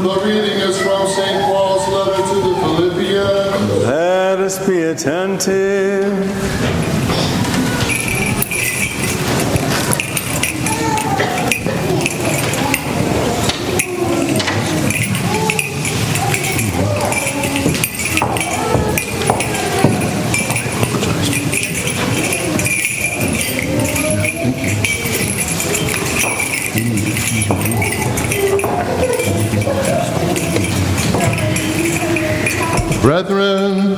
The reading is from St. Paul's letter to the Philippians. Let us be attentive. Brethren,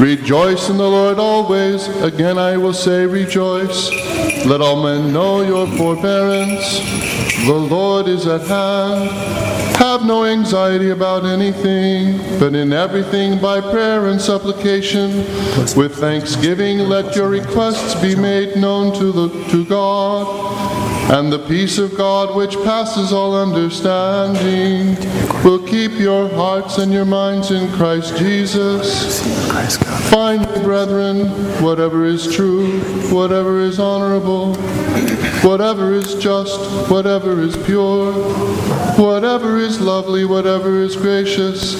rejoice in the Lord always. Again I will say rejoice. Let all men know your forbearance. The Lord is at hand. Have no anxiety about anything, but in everything by prayer and supplication, with thanksgiving let your requests be made known to, the, to God. And the peace of God, which passes all understanding, will keep your hearts and your minds in Christ Jesus. Finally, brethren, whatever is true, whatever is honorable, whatever is just, whatever is pure, whatever is lovely, whatever is gracious,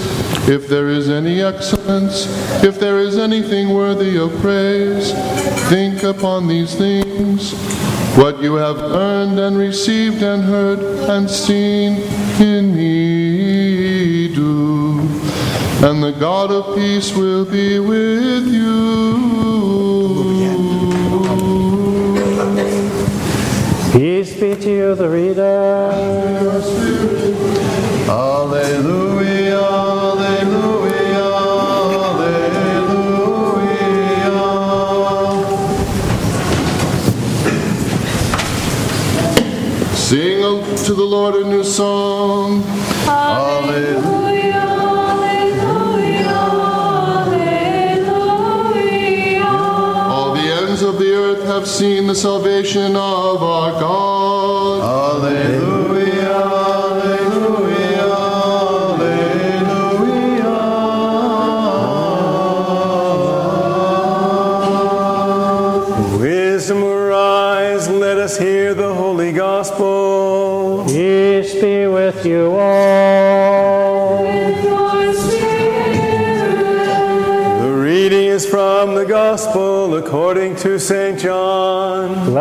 if there is any excellence, if there is anything worthy of praise, think upon these things. What you have earned and received and heard and seen in me do. And the God of peace will be with you. Peace be to you, the reader. Lord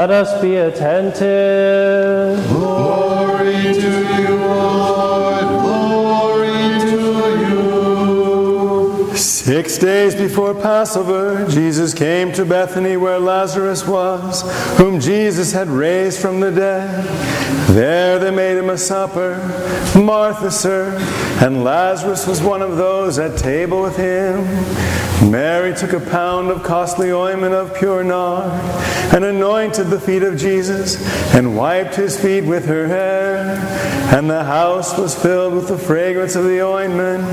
Let us be attentive. Glory Six days before Passover, Jesus came to Bethany where Lazarus was, whom Jesus had raised from the dead. There they made him a supper. Martha served, and Lazarus was one of those at table with him. Mary took a pound of costly ointment of pure nard and anointed the feet of Jesus and wiped his feet with her hair. And the house was filled with the fragrance of the ointment.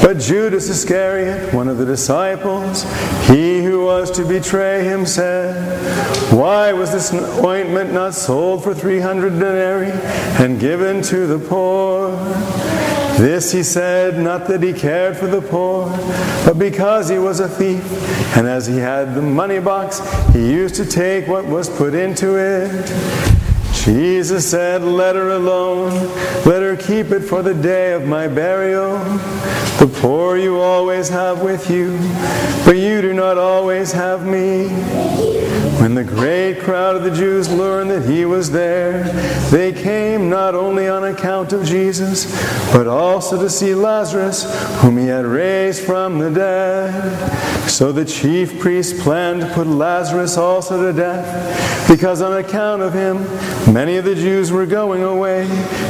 But Judas Iscariot, one of the disciples, he who was to betray him, said, Why was this ointment not sold for 300 denarii and given to the poor? This he said, not that he cared for the poor, but because he was a thief, and as he had the money box, he used to take what was put into it. Jesus said, Let her alone. Let her keep it for the day of my burial. The poor you always have with you, but you do not always have me. When the great crowd of the Jews learned that he was there, they came not only on account of Jesus, but also to see Lazarus, whom he had raised from the dead. So the chief priests planned to put Lazarus also to death, because on account of him, many of the Jews were going away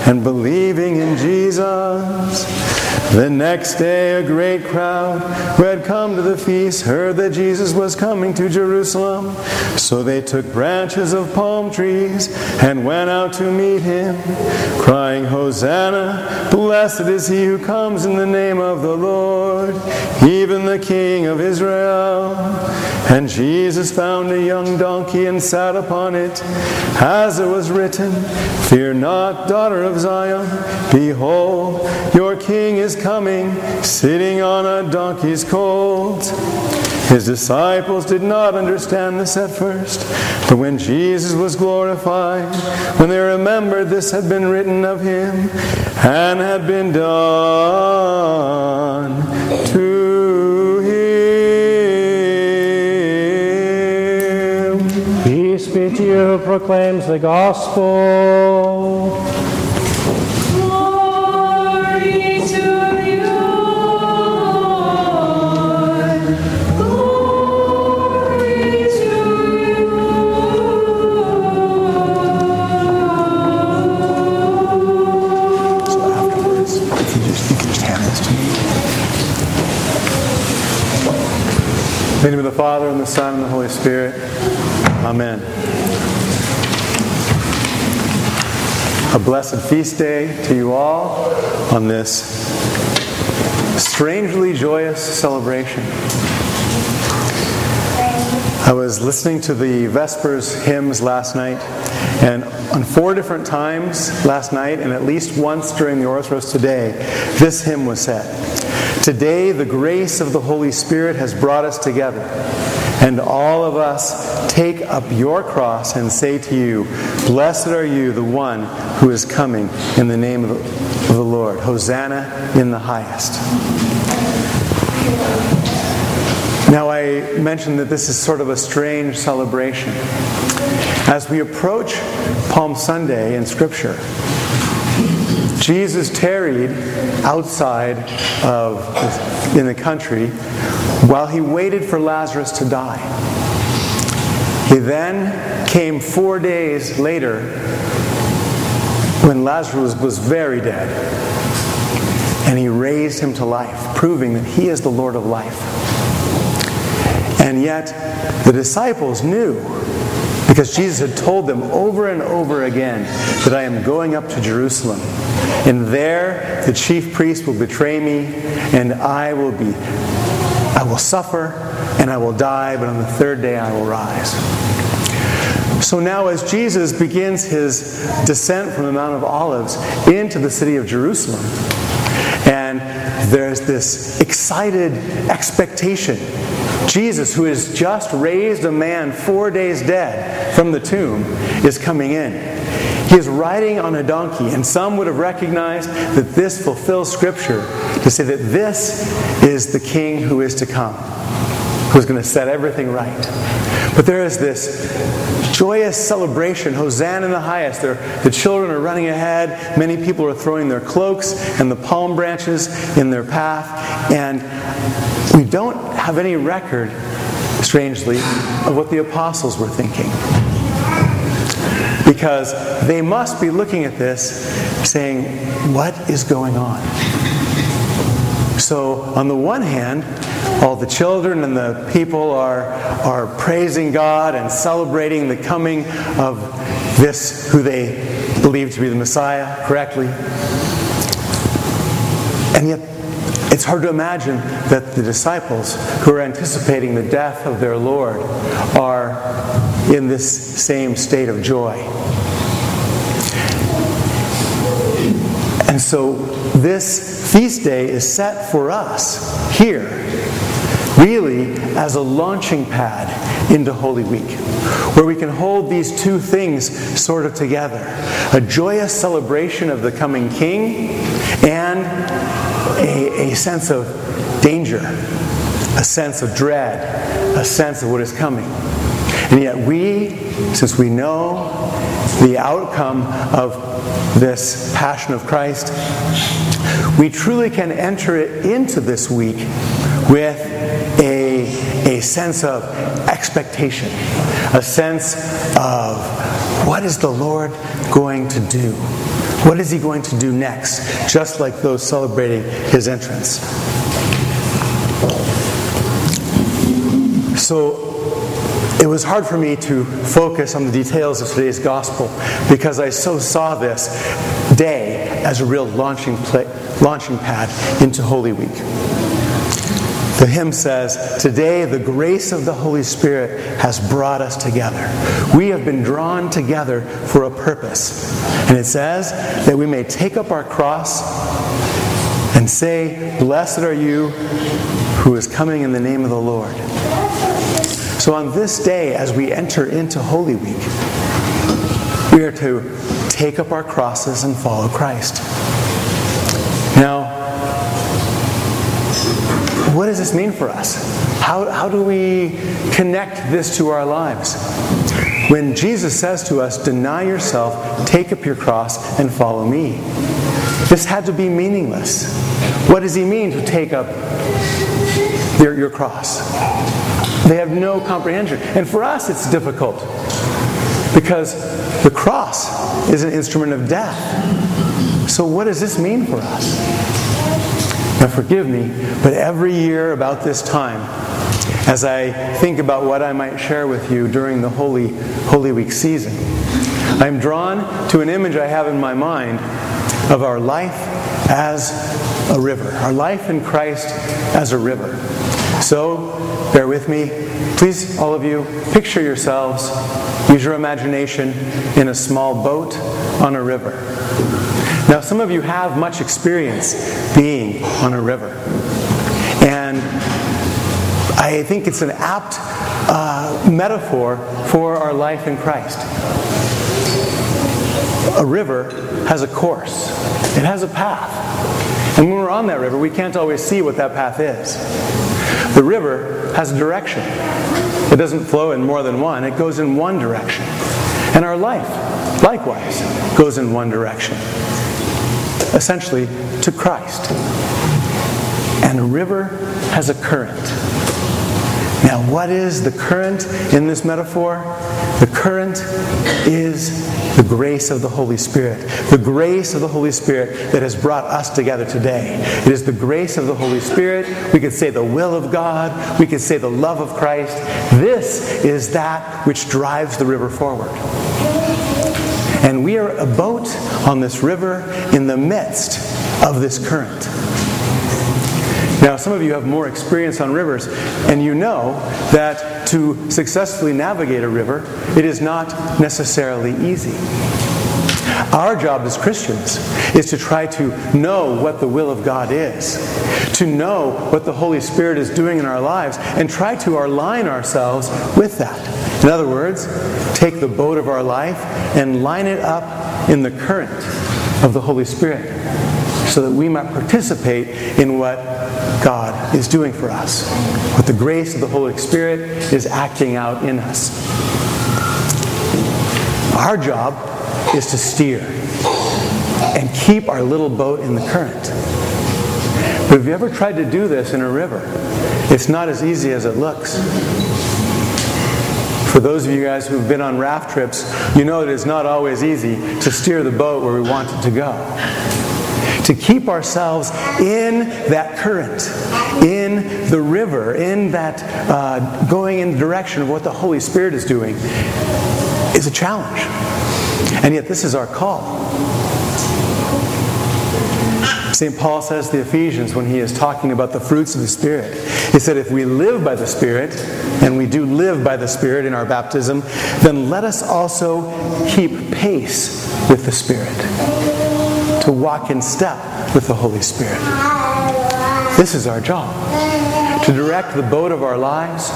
and believing in Jesus. The next day, a great crowd who had come to the feast heard that Jesus was coming to Jerusalem. So they took branches of palm trees and went out to meet him, crying, Hosanna! Blessed is he who comes in the name of the Lord, even the King of Israel. And Jesus found a young donkey and sat upon it. As it was written, Fear not, daughter of Zion. Behold, your king is coming, sitting on a donkey's colt. His disciples did not understand this at first, but when Jesus was glorified, when they remembered this had been written of him and had been done to him. Peace be to you proclaims the gospel. Blessed feast day to you all on this strangely joyous celebration. I was listening to the Vespers hymns last night, and on four different times last night, and at least once during the Orthros today, this hymn was said. Today, the grace of the Holy Spirit has brought us together, and all of us take up your cross and say to you, Blessed are you, the one who is coming in the name of the, Lord. Hosanna in the highest. Now, I mentioned that this is sort of a strange celebration. As we approach Palm Sunday in Scripture, Jesus tarried outside of in the country while he waited for Lazarus to die. He then came four days later when Lazarus was very dead, and he raised him to life, proving that he is the Lord of life. And yet, the disciples knew, because Jesus had told them over and over again, that I am going up to Jerusalem. And there the chief priest will betray me, and I will be, I will suffer, and I will die, but on the third day I will rise. So now, as Jesus begins his descent from the Mount of Olives into the city of Jerusalem, and there's this excited expectation. Jesus, who has just raised a man four days dead from the tomb, is coming in. He is riding on a donkey, and some would have recognized that this fulfills Scripture to say that this is the King who is to come, who is going to set everything right. But there is this joyous celebration. Hosanna in the highest. The children are running ahead. Many people are throwing their cloaks and the palm branches in their path. And we don't have any record, strangely, of what the apostles were thinking. Because they must be looking at this saying, What is going on? So, on the one hand, all the children and the people are, are praising God and celebrating the coming of this who they believe to be the Messiah correctly. And yet, it's hard to imagine that the disciples who are anticipating the death of their Lord are in this same state of joy. And so, this feast day is set for us here really as a launching pad into Holy Week, where we can hold these two things sort of together a joyous celebration of the coming King and a, a sense of danger, a sense of dread, a sense of what is coming. And yet, we, since we know the outcome of this passion of Christ, we truly can enter it into this week with a, a sense of expectation, a sense of what is the Lord going to do? What is he going to do next? Just like those celebrating his entrance. So it was hard for me to focus on the details of today's gospel because I so saw this day as a real launching, launching pad into Holy Week. The hymn says, Today the grace of the Holy Spirit has brought us together. We have been drawn together for a purpose. And it says that we may take up our cross and say, Blessed are you who is coming in the name of the Lord. So on this day, as we enter into Holy Week, we are to take up our crosses and follow Christ. Now, what does this mean for us? How, how do we connect this to our lives? When Jesus says to us, Deny yourself, take up your cross, and follow me, this had to be meaningless. What does he mean to take up your, your cross? They have no comprehension. And for us, it's difficult because the cross is an instrument of death. So, what does this mean for us? Now, forgive me, but every year about this time, as I think about what I might share with you during the Holy, Holy Week season, I'm drawn to an image I have in my mind of our life as a river, our life in Christ as a river. So, bear with me. Please, all of you, picture yourselves, use your imagination in a small boat on a river. Now, some of you have much experience being on a river. And I think it's an apt uh, metaphor for our life in Christ. A river has a course, it has a path. And when we're on that river, we can't always see what that path is. The river has a direction. It doesn't flow in more than one, it goes in one direction. And our life, likewise, goes in one direction essentially to Christ. And a river has a current. Now, what is the current in this metaphor? The current is the grace of the Holy Spirit. The grace of the Holy Spirit that has brought us together today. It is the grace of the Holy Spirit. We could say the will of God. We could say the love of Christ. This is that which drives the river forward. And we are a boat on this river in the midst of this current. Now, some of you have more experience on rivers, and you know that to successfully navigate a river, it is not necessarily easy. Our job as Christians is to try to know what the will of God is, to know what the Holy Spirit is doing in our lives, and try to align ourselves with that. In other words, take the boat of our life and line it up in the current of the Holy Spirit so that we might participate in what God is doing for us, what the grace of the Holy Spirit is acting out in us. Our job is to steer and keep our little boat in the current. But have you ever tried to do this in a river? It's not as easy as it looks. For those of you guys who've been on raft trips, you know that it's not always easy to steer the boat where we want it to go. To keep ourselves in that current, in the river, in that uh, going in the direction of what the Holy Spirit is doing, is a challenge. And yet, this is our call. St. Paul says to the Ephesians when he is talking about the fruits of the Spirit, he said, If we live by the Spirit, and we do live by the Spirit in our baptism, then let us also keep pace with the Spirit, to walk in step with the Holy Spirit. This is our job to direct the boat of our lives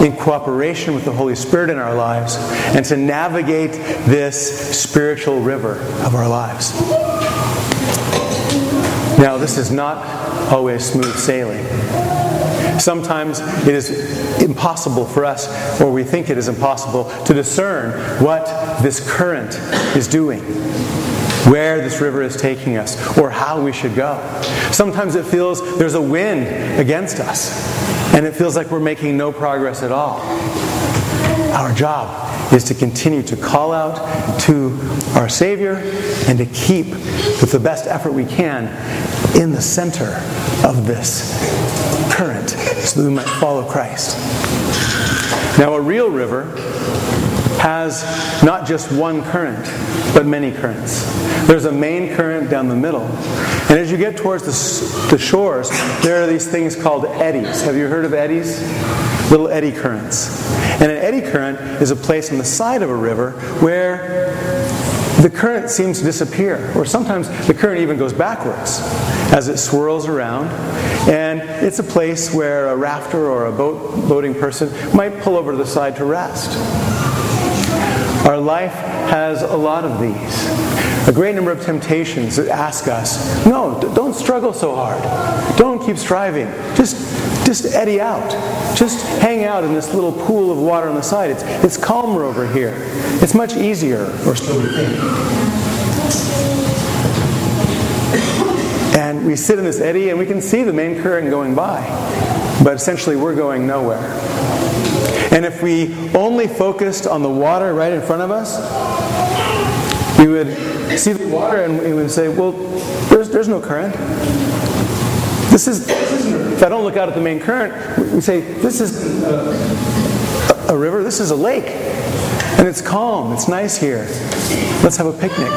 in cooperation with the Holy Spirit in our lives and to navigate this spiritual river of our lives. Now, this is not always smooth sailing. Sometimes it is impossible for us, or we think it is impossible, to discern what this current is doing, where this river is taking us, or how we should go. Sometimes it feels there's a wind against us, and it feels like we're making no progress at all. Our job is to continue to call out to our Savior and to keep, with the best effort we can, in the center of this current so that we might follow Christ. Now, a real river has not just one current, but many currents. There's a main current down the middle. And as you get towards the, the shores, there are these things called eddies. Have you heard of eddies? Little eddy currents. And an eddy current is a place on the side of a river where the current seems to disappear, or sometimes the current even goes backwards as it swirls around. And it's a place where a rafter or a boat, boating person might pull over to the side to rest. Our life has a lot of these. A great number of temptations that ask us, no, don't struggle so hard. Don't keep striving. Just, just eddy out. Just hang out in this little pool of water on the side. It's, it's calmer over here. It's much easier, or so we think. And we sit in this eddy and we can see the main current going by. But essentially, we're going nowhere. And if we only focused on the water right in front of us, we would see the water and we would say, well, there's, there's no current. This is, if I don't look out at the main current, we say, this is a, a river, this is a lake. And it's calm, it's nice here. Let's have a picnic.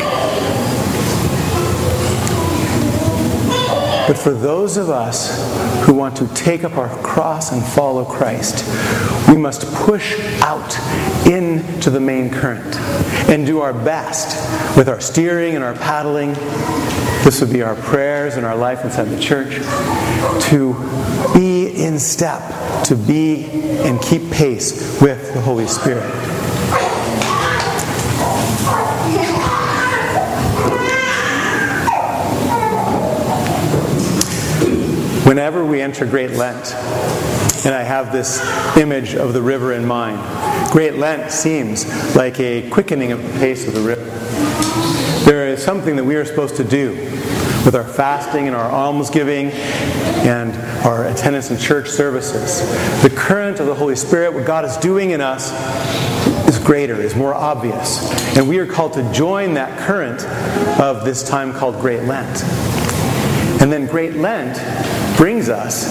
But for those of us who want to take up our cross and follow Christ, we must push out into the main current and do our best with our steering and our paddling. This would be our prayers and our life inside the church to be in step, to be and keep pace with the Holy Spirit. Whenever we enter Great Lent, and I have this image of the river in mind, Great Lent seems like a quickening of the pace of the river. There is something that we are supposed to do with our fasting and our almsgiving and our attendance in church services. The current of the Holy Spirit, what God is doing in us, is greater, is more obvious. And we are called to join that current of this time called Great Lent. And then Great Lent brings us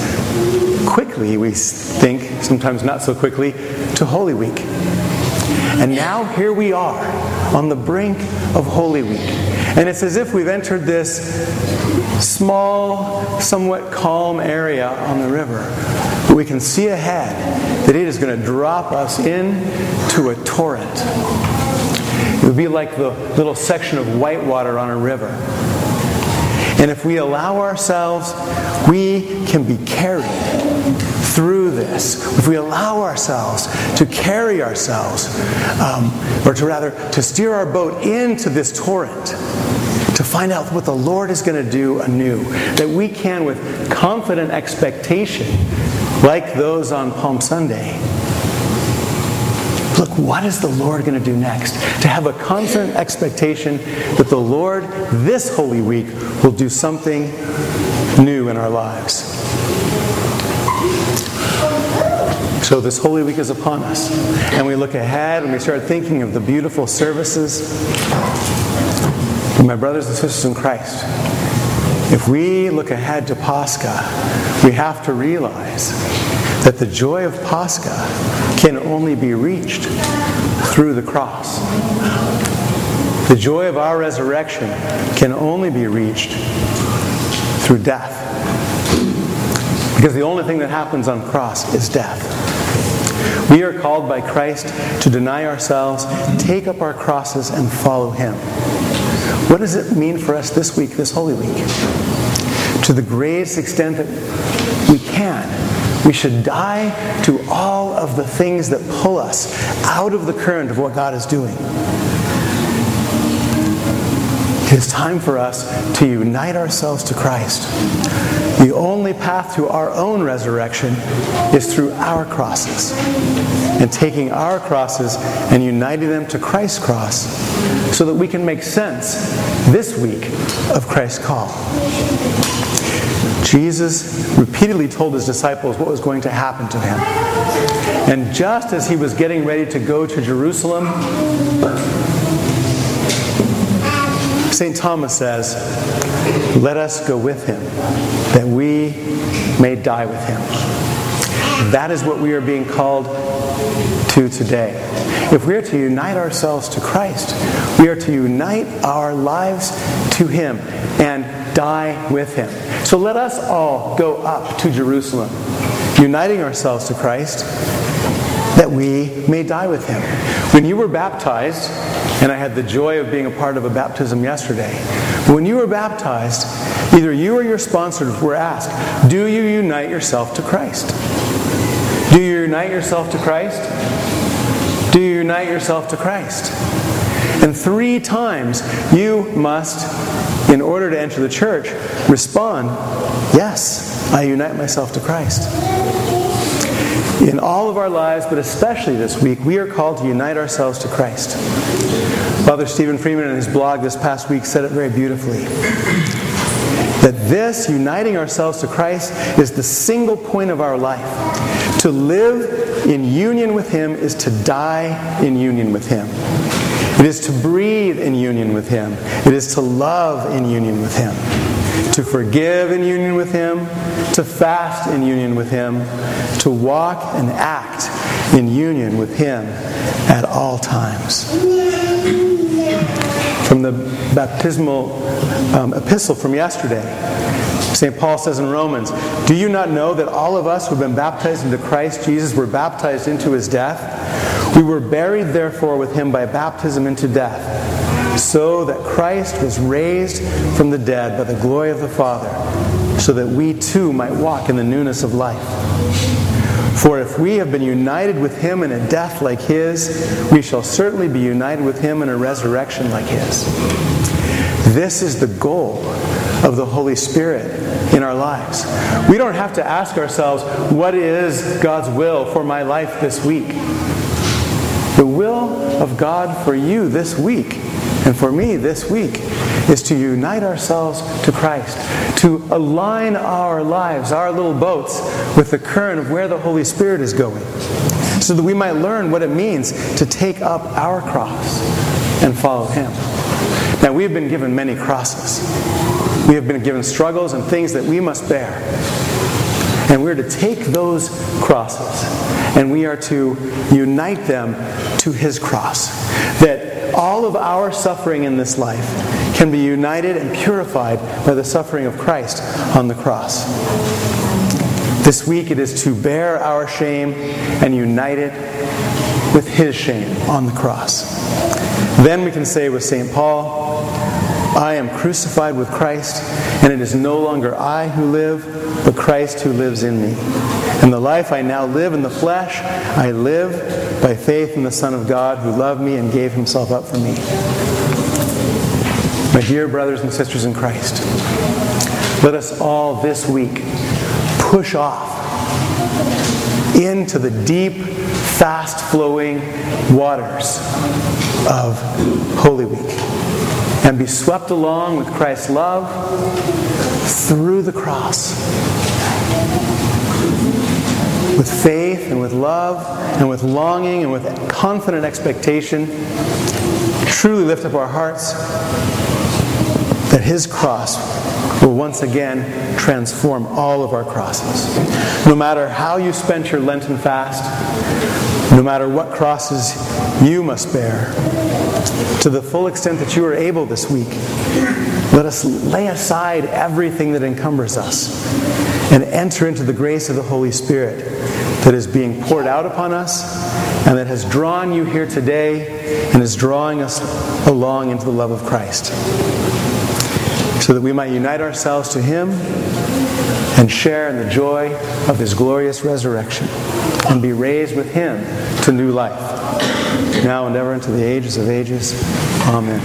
quickly, we think, sometimes not so quickly, to Holy Week. And now here we are on the brink of Holy Week. And it's as if we've entered this small, somewhat calm area on the river. But we can see ahead that it is going to drop us into a torrent. It would be like the little section of whitewater on a river. And if we allow ourselves, we can be carried through this. If we allow ourselves to carry ourselves, um, or to rather, to steer our boat into this torrent, to find out what the Lord is going to do anew, that we can, with confident expectation, like those on Palm Sunday, look, what is the Lord going to do next? To have a confident expectation that the Lord, this Holy Week, will do something new in our lives. So, this Holy Week is upon us, and we look ahead and we start thinking of the beautiful services. my brothers and sisters in Christ, if we look ahead to Pascha, we have to realize that the joy of Pascha can only be reached through the cross. The joy of our resurrection can only be reached through death. Because the only thing that happens on cross is death. We are called by Christ to deny ourselves, take up our crosses, and follow Him. What does it mean for us this week, this Holy Week? To the greatest extent that we can, we should die to all of the things that pull us out of the current of what God is doing. It is time for us to unite ourselves to Christ. The only path to our own resurrection is through our crosses. And taking our crosses and uniting them to Christ's cross so that we can make sense this week of Christ's call. Jesus repeatedly told his disciples what was going to happen to him. And just as he was getting ready to go to Jerusalem, St. Thomas says, Let us go with him, that we may die with him. That is what we are being called to today. If we are to unite ourselves to Christ, we are to unite our lives to Him and die with Him. So let us all go up to Jerusalem, uniting ourselves to Christ that we may die with him. When you were baptized, and I had the joy of being a part of a baptism yesterday, when you were baptized, either you or your sponsors were asked, Do you unite yourself to Christ? Do you unite yourself to Christ? Do you unite yourself to Christ? And three times you must, in order to enter the church, respond, Yes, I unite myself to Christ. In all of our lives, but especially this week, we are called to unite ourselves to Christ. Father Stephen Freeman in his blog this past week said it very beautifully. That this, uniting ourselves to Christ, is the single point of our life. To live in union with Him is to die in union with Him. It is to breathe in union with Him. It is to love in union with Him. To forgive in union with Him. To fast in union with Him. To walk and act in union with Him at all times. From the baptismal um, epistle from yesterday, St. Paul says in Romans, Do you not know that all of us who have been baptized into Christ Jesus were baptized into his death? We were buried, therefore, with him by baptism into death, so that Christ was raised from the dead by the glory of the Father, so that we too might walk in the newness of life. For if we have been united with him in a death like his, we shall certainly be united with him in a resurrection like his. This is the goal of the Holy Spirit in our lives. We don't have to ask ourselves, what is God's will for my life this week? The will of God for you this week and for me this week is to unite ourselves to Christ, to align our lives, our little boats, with the current of where the Holy Spirit is going, so that we might learn what it means to take up our cross and follow Him. Now, we have been given many crosses. We have been given struggles and things that we must bear. And we're to take those crosses and we are to unite them to His cross. That all of our suffering in this life can be united and purified by the suffering of Christ on the cross. This week it is to bear our shame and unite it with His shame on the cross. Then we can say with St. Paul, I am crucified with Christ, and it is no longer I who live, but Christ who lives in me. And the life I now live in the flesh, I live by faith in the Son of God who loved me and gave himself up for me. My dear brothers and sisters in Christ, let us all this week push off into the deep, fast flowing waters of Holy Week and be swept along with Christ's love through the cross. With faith and with love and with longing and with confident expectation, truly lift up our hearts that His cross will once again transform all of our crosses. No matter how you spent your Lenten fast, no matter what crosses you must bear, to the full extent that you are able this week, let us lay aside everything that encumbers us and enter into the grace of the Holy Spirit that is being poured out upon us and that has drawn you here today and is drawing us along into the love of Christ. So that we might unite ourselves to Him and share in the joy of His glorious resurrection and be raised with Him to new life. Now and ever into the ages of ages. Amen.